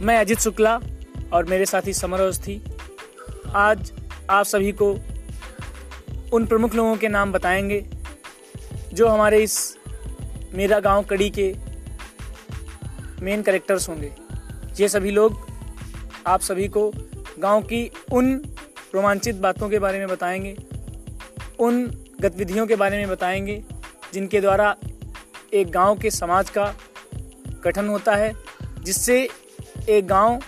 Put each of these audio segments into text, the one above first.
मैं अजित शुक्ला और मेरे साथी समर अवस्थी आज आप सभी को उन प्रमुख लोगों के नाम बताएँगे, जो हमारे इस मेरा गाँव कड़ी के मेन करेक्टर्स होंगे। ये सभी लोग आप सभी को गाँव की उन रोमांचित बातों के बारे में बताएँगे, उन गतिविधियों के बारे में बताएँगे, जिनके द्वारा एक गाँव के समाज का गठन होता है, जिससे एक गाँव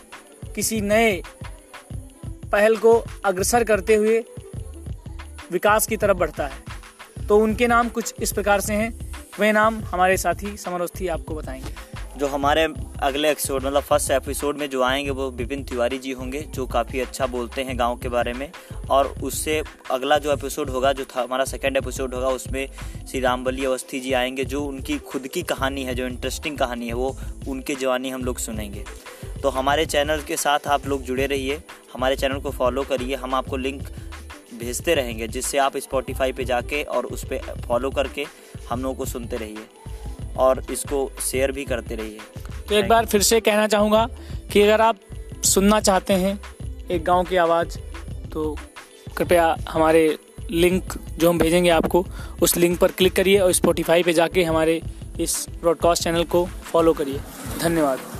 किसी नए पहल को अग्रसर करते हुए विकास की तरफ़ बढ़ता है। तो उनके नाम कुछ इस प्रकार से हैं। वे नाम हमारे साथी समरोस्थी आपको बताएँगे। जो हमारे अगले एपिसोड मतलब फ़र्स्ट एपिसोड में जो आएँगे, वो विपिन तिवारी जी होंगे, जो काफ़ी अच्छा बोलते हैं गाँव के बारे में। और उससे अगला जो एपिसोड होगा, जो था, हमारा सेकेंड एपिसोड होगा, उसमें श्री रामबली अवस्थी जी आएँगे, जो उनकी खुद की कहानी है, जो इंटरेस्टिंग कहानी है, वो उनके जवानी हम लोग सुनेंगे। तो हमारे चैनल के साथ आप लोग जुड़े रहिए। हमारे चैनल को फॉलो करिए। हम आपको लिंक भेजते रहेंगे, जिससे आप स्पॉटिफाई पे जाके और उस पर फॉलो करके हम लोगों को सुनते रहिए और इसको शेयर भी करते रहिए। तो एक बार फिर से कहना चाहूँगा कि अगर आप सुनना चाहते हैं एक गाँव की आवाज़ तो कृपया हमारे लिंक जो हम भेजेंगे आपको, उस लिंक पर क्लिक करिए और स्पॉटिफाई पे जाके हमारे इस ब्रॉडकास्ट चैनल को फॉलो करिए। धन्यवाद।